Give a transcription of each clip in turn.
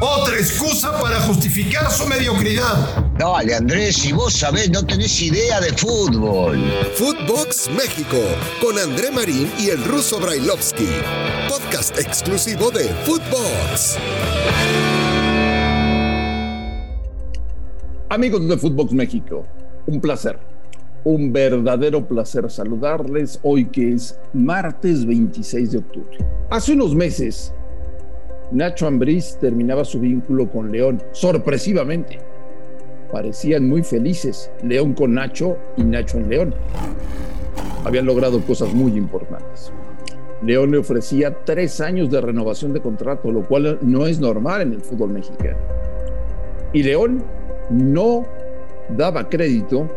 Otra excusa para justificar su mediocridad. Dale, Andrés, si vos sabés, no tenés idea de fútbol. Footbox México, con André Marín y el ruso Brailovsky. Podcast exclusivo de Footbox. Amigos de Footbox México, un placer, un verdadero placer saludarles hoy que es martes 26 de octubre. Hace unos meses, Nacho Ambriz terminaba su vínculo con León, sorpresivamente. Parecían muy felices, León con Nacho y Nacho en León. Habían logrado cosas muy importantes. León le ofrecía tres años de renovación de contrato, lo cual no es normal en el fútbol mexicano. Y León no daba crédito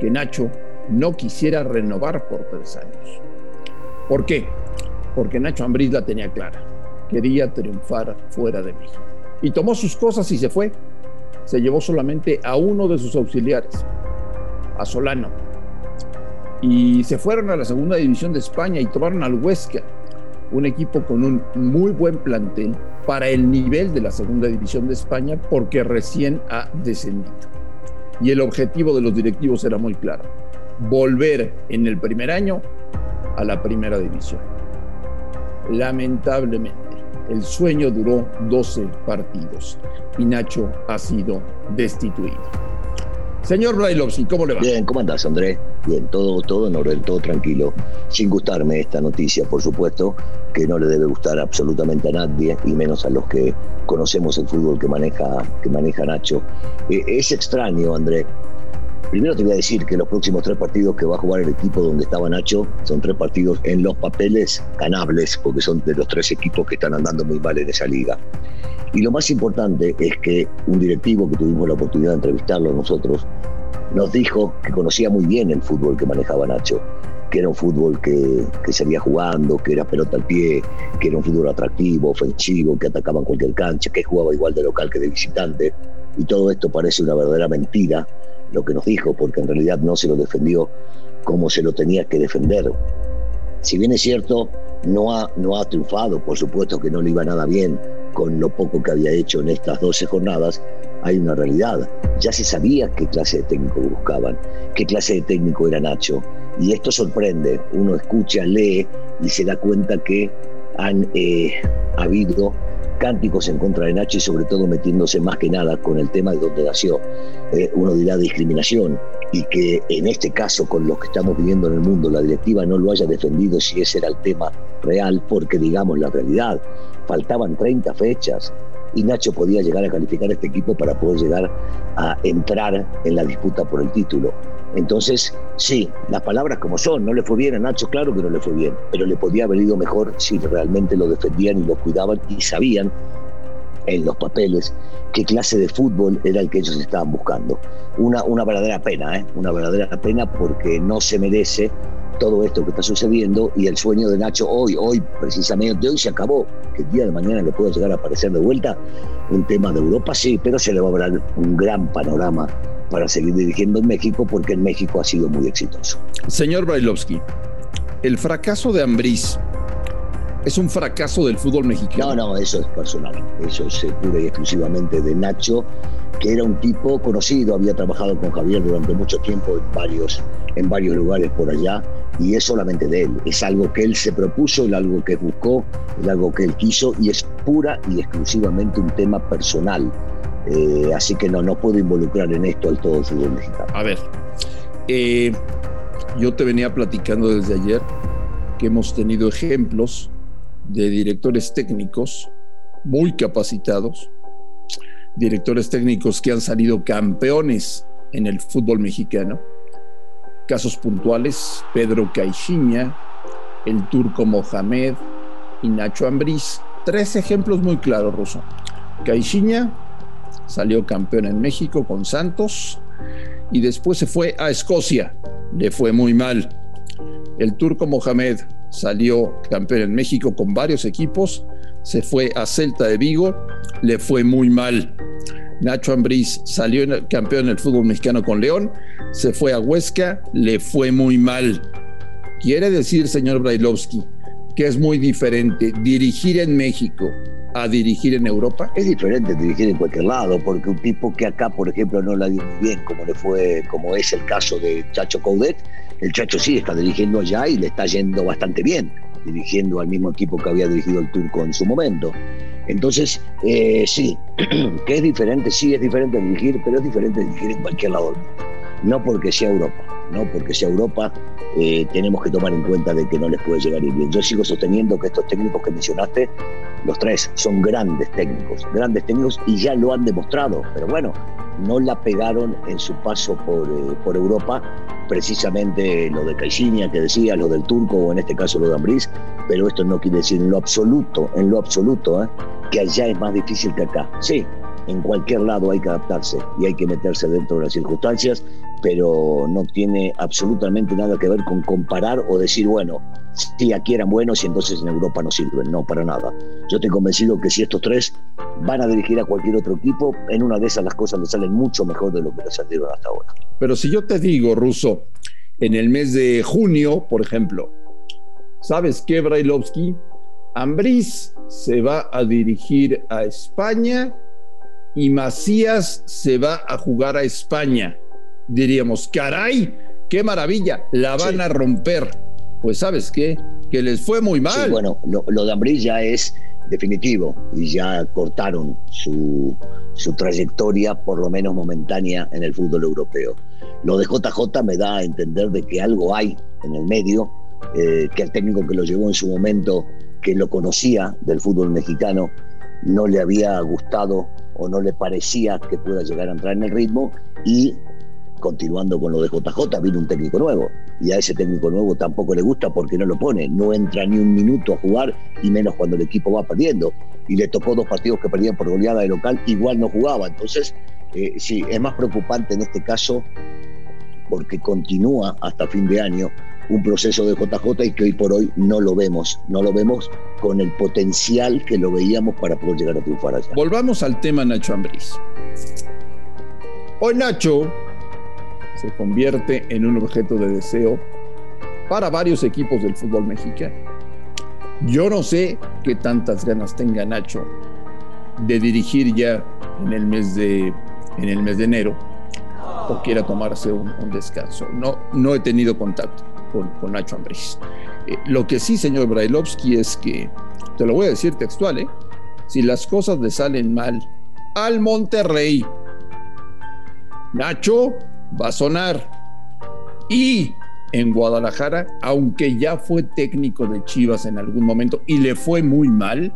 que Nacho no quisiera renovar por tres años. ¿Por qué? Porque Nacho Ambriz la tenía clara quería triunfar fuera de México. Y tomó sus cosas y se fue. Se llevó solamente a uno de sus auxiliares, a Solano. Y se fueron a la segunda división de España y tomaron al Huesca, un equipo con un muy buen plantel para el nivel de la segunda división de España porque recién ha descendido. Y el objetivo de los directivos era muy claro, volver en el primer año a la primera división. Lamentablemente, el sueño duró 12 partidos y Nacho ha sido destituido. Señor Brailovsky, ¿cómo le va? Bien, ¿cómo andás, Andrés? Bien, todo, todo en orden, todo tranquilo. Sin gustarme esta noticia, por supuesto, que no le debe gustar absolutamente a nadie, y menos a los que conocemos el fútbol que maneja, que maneja Nacho. Eh, es extraño, Andrés, Primero te voy a decir que los próximos tres partidos que va a jugar el equipo donde estaba Nacho son tres partidos en los papeles ganables, porque son de los tres equipos que están andando muy mal en esa liga. Y lo más importante es que un directivo que tuvimos la oportunidad de entrevistarlo nosotros nos dijo que conocía muy bien el fútbol que manejaba Nacho, que era un fútbol que, que salía jugando, que era pelota al pie, que era un fútbol atractivo, ofensivo, que atacaba en cualquier cancha, que jugaba igual de local que de visitante. Y todo esto parece una verdadera mentira lo que nos dijo, porque en realidad no se lo defendió como se lo tenía que defender. Si bien es cierto, no ha, no ha triunfado, por supuesto que no le iba nada bien con lo poco que había hecho en estas 12 jornadas, hay una realidad. Ya se sabía qué clase de técnico buscaban, qué clase de técnico era Nacho. Y esto sorprende. Uno escucha, lee y se da cuenta que han eh, habido cánticos en contra de Nacho y sobre todo metiéndose más que nada con el tema de donde nació. Eh, uno dirá discriminación y que en este caso con lo que estamos viviendo en el mundo la directiva no lo haya defendido si ese era el tema real porque digamos la realidad, faltaban 30 fechas y Nacho podía llegar a calificar este equipo para poder llegar a entrar en la disputa por el título. Entonces, sí, las palabras como son, no le fue bien a Nacho, claro que no le fue bien, pero le podía haber ido mejor si realmente lo defendían y lo cuidaban y sabían en los papeles qué clase de fútbol era el que ellos estaban buscando. Una, una verdadera pena, ¿eh? una verdadera pena porque no se merece todo esto que está sucediendo y el sueño de Nacho hoy, hoy precisamente hoy se acabó, que el día de mañana le pueda llegar a aparecer de vuelta un tema de Europa, sí, pero se le va a dar un gran panorama para seguir dirigiendo en México porque en México ha sido muy exitoso. Señor Brailovsky, el fracaso de Ambriz es un fracaso del fútbol mexicano. No, no, eso es personal. Eso es eh, pura y exclusivamente de Nacho, que era un tipo conocido, había trabajado con Javier durante mucho tiempo en varios, en varios lugares por allá, y es solamente de él. Es algo que él se propuso, es algo que buscó, es algo que él quiso, y es pura y exclusivamente un tema personal. Eh, así que no, no puedo involucrar en esto al todo el fútbol mexicano. A ver, eh, yo te venía platicando desde ayer que hemos tenido ejemplos de directores técnicos muy capacitados, directores técnicos que han salido campeones en el fútbol mexicano. Casos puntuales, Pedro Caixinha, el turco Mohamed y Nacho Ambriz. Tres ejemplos muy claros, Rosso. Caixinha salió campeón en México con Santos y después se fue a Escocia. Le fue muy mal. El turco Mohamed salió campeón en México con varios equipos, se fue a Celta de Vigo, le fue muy mal. Nacho Ambriz salió campeón en el fútbol mexicano con León, se fue a Huesca, le fue muy mal. Quiere decir, señor Brailovsky, que es muy diferente dirigir en México a dirigir en Europa? Es diferente dirigir en cualquier lado, porque un tipo que acá, por ejemplo, no la dio muy bien, como le fue, como es el caso de Chacho Coudet, el Chacho sí está dirigiendo allá y le está yendo bastante bien, dirigiendo al mismo equipo que había dirigido el Turco en su momento. Entonces, eh, sí, que es diferente, sí es diferente dirigir, pero es diferente dirigir en cualquier lado No porque sea Europa, no porque sea Europa, eh, tenemos que tomar en cuenta de que no les puede llegar bien. Yo sigo sosteniendo que estos técnicos que mencionaste, los tres, son grandes técnicos, grandes técnicos y ya lo han demostrado, pero bueno, no la pegaron en su paso por, eh, por Europa, precisamente lo de Caixinha que decía, lo del turco o en este caso lo de Ambriz, pero esto no quiere decir en lo absoluto, en lo absoluto, ¿eh? que allá es más difícil que acá. Sí, en cualquier lado hay que adaptarse y hay que meterse dentro de las circunstancias, pero no tiene absolutamente nada que ver con comparar o decir, bueno, si aquí eran buenos y entonces en Europa no sirven. No, para nada. Yo estoy convencido que si estos tres van a dirigir a cualquier otro equipo, en una de esas las cosas les salen mucho mejor de lo que les salieron hasta ahora. Pero si yo te digo, Russo, en el mes de junio, por ejemplo, ¿sabes qué, Brailovsky? Ambriz se va a dirigir a España y Macías se va a jugar a España. Diríamos, caray, qué maravilla, la van a romper. Pues sabes qué, que les fue muy mal. Sí, bueno, lo, de Ambriz ya es definitivo y ya cortaron su, su trayectoria, por lo menos momentánea, en el fútbol europeo. Lo de JJ me da a entender de que algo hay en el medio, eh, que el técnico que lo llevó en su momento, que lo conocía del fútbol mexicano, no le había gustado o no le parecía que pueda llegar a entrar en el ritmo y continuando con lo de JJ, vino un técnico nuevo. Y a ese técnico nuevo tampoco le gusta porque no lo pone, no entra ni un minuto a jugar y menos cuando el equipo va perdiendo. Y le tocó dos partidos que perdían por goleada de local, igual no jugaba, entonces eh, sí, es más preocupante en este caso porque continúa hasta fin de año un proceso de JJ y que hoy por hoy no lo vemos, no lo vemos con el potencial que lo veíamos para poder llegar a triunfar allá. Volvamos al tema Nacho Ambriz. Hoy Nacho se convierte en un objeto de deseo para varios equipos del fútbol mexicano. Yo no sé qué tantas ganas tenga Nacho de dirigir ya en el mes de, en el mes de enero o quiera tomarse un, descanso. No, no he tenido contacto con, Nacho Ambriz. Eh, lo que sí, señor Brailovsky, es que, te lo voy a decir textual, ¿eh? si las cosas le salen mal al Monterrey, Nacho va a sonar. Y en Guadalajara, aunque ya fue técnico de Chivas en algún momento y le fue muy mal,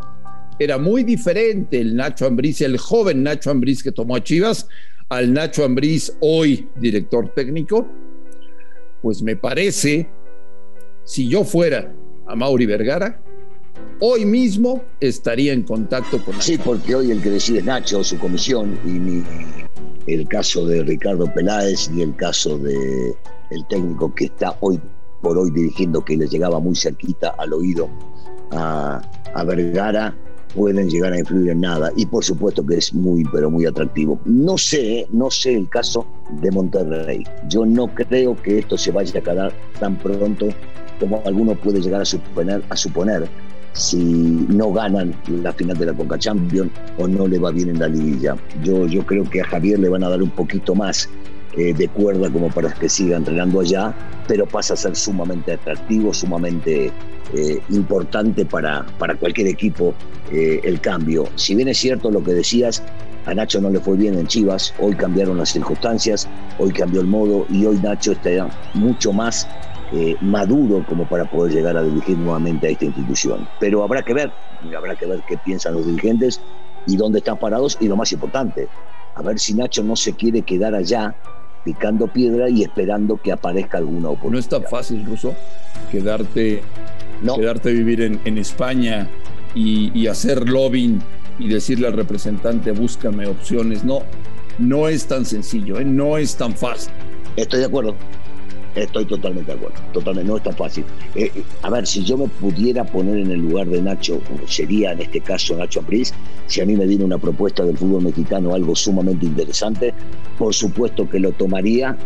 era muy diferente el Nacho Ambriz, el joven Nacho Ambriz que tomó a Chivas, al Nacho Ambriz, hoy director técnico, pues me parece, si yo fuera a Mauri Vergara, hoy mismo estaría en contacto con Nacho. Sí, porque hoy el que decide es Nacho, su comisión, y ni el caso de Ricardo Peláez y el caso de el técnico que está hoy por hoy dirigiendo, que le llegaba muy cerquita al oído a, a Vergara, pueden llegar a influir en nada. Y por supuesto que es muy, pero muy atractivo. No sé, no sé el caso de Monterrey. Yo no creo que esto se vaya a quedar tan pronto como alguno puede llegar a suponer, a suponer si no ganan la final de la Coca Champions o no le va bien en la liguilla. Yo, yo creo que a Javier le van a dar un poquito más eh, de cuerda como para que siga entrenando allá, pero pasa a ser sumamente atractivo, sumamente eh, importante para, para cualquier equipo eh, el cambio. Si bien es cierto lo que decías, a Nacho no le fue bien en Chivas, hoy cambiaron las circunstancias, hoy cambió el modo y hoy Nacho está mucho más maduro como para poder llegar a dirigir nuevamente a esta institución. Pero habrá que ver, habrá que ver qué piensan los dirigentes y dónde están parados y lo más importante, a ver si Nacho no se quiere quedar allá picando piedra y esperando que aparezca alguna oportunidad. No es tan fácil, Ruso, quedarte, no. quedarte vivir en, en España y, y, hacer lobbying y decirle al representante búscame opciones. No, no es tan sencillo, ¿eh? no es tan fácil. Estoy de acuerdo. Estoy totalmente de acuerdo, totalmente, no es tan fácil. Eh, a ver, si yo me pudiera poner en el lugar de Nacho, sería en este caso Nacho Ambriz, si a mí me diera una propuesta del fútbol mexicano algo sumamente interesante, por supuesto que lo tomaría,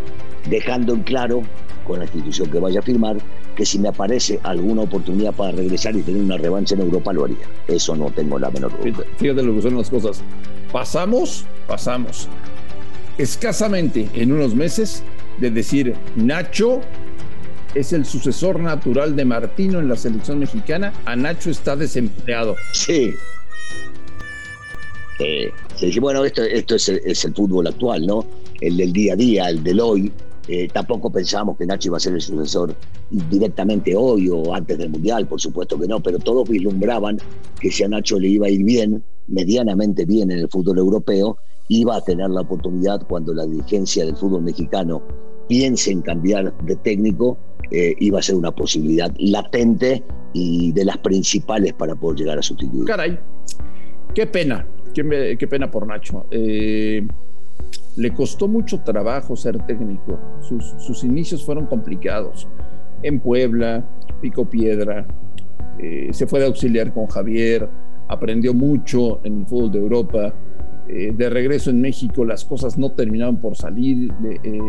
dejando en claro con la institución que vaya a firmar que si me aparece alguna oportunidad para regresar y tener una revancha en Europa, lo haría. Eso no tengo la menor duda. Fíjate lo que son las cosas. Pasamos, pasamos. Escasamente en unos meses de decir Nacho es el sucesor natural de Martino en la selección mexicana, a Nacho está desempleado. Sí. sí, bueno, esto, esto es, es el fútbol actual, ¿no? El del día a día, el del hoy, eh, tampoco pensábamos que Nacho iba a ser el sucesor directamente hoy o antes del Mundial, por supuesto que no, pero todos vislumbraban que si a Nacho le iba a ir bien, medianamente bien en el fútbol europeo, iba a tener la oportunidad cuando la dirigencia del fútbol mexicano piense en cambiar de técnico, eh, iba a ser una posibilidad latente y de las principales para poder llegar a sustituir. Caray, qué pena, qué, pena por Nacho. Eh, le costó mucho trabajo ser técnico. Sus, inicios fueron complicados. En Puebla, Pico Piedra, eh, se fue de auxiliar con Javier, aprendió mucho en el fútbol de Europa. Eh, de regreso en México las cosas no terminaron por salir. Eh,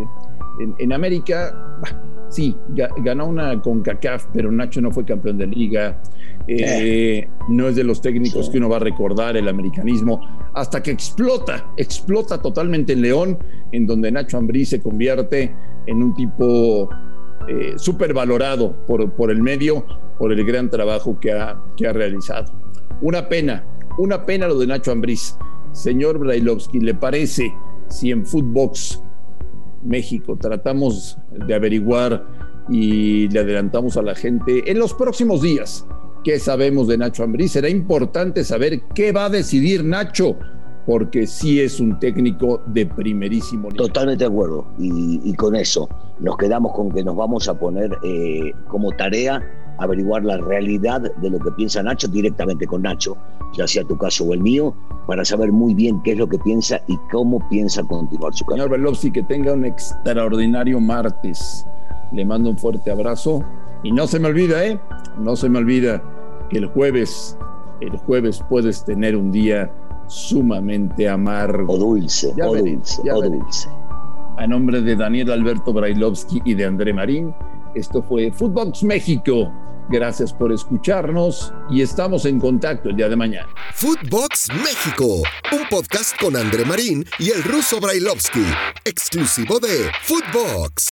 en, América, sí, ganó una con CACAF, pero Nacho no fue campeón de liga. Eh, no es de los técnicos que uno va a recordar el americanismo, hasta que explota, explota totalmente en León, en donde Nacho Ambrí se convierte en un tipo eh, súper valorado por, por el medio, por el gran trabajo que ha, que ha realizado. Una pena, una pena lo de Nacho Ambriz. Señor Brailovsky, ¿le parece si en Footbox México tratamos de averiguar y le adelantamos a la gente en los próximos días qué sabemos de Nacho Ambriz. Será importante saber qué va a decidir Nacho, porque sí es un técnico de primerísimo nivel. Totalmente de acuerdo. Y, con eso nos quedamos con que nos vamos a poner eh, como tarea averiguar la realidad de lo que piensa Nacho directamente con Nacho, ya sea tu caso o el mío, para saber muy bien qué es lo que piensa y cómo piensa continuar su carrera. Señor Belovsi, que tenga un extraordinario martes. Le mando un fuerte abrazo y no se me olvida, ¿eh? No se me olvida que el jueves, el jueves puedes tener un día sumamente amargo. O dulce, o dulce, o dulce. A nombre de Daniel Alberto Brailovsky y de André Marín, esto fue Footbox México. Gracias por escucharnos y estamos en contacto el día de mañana. Footbox México, un podcast con André Marín y el ruso Brailovsky, exclusivo de Footbox.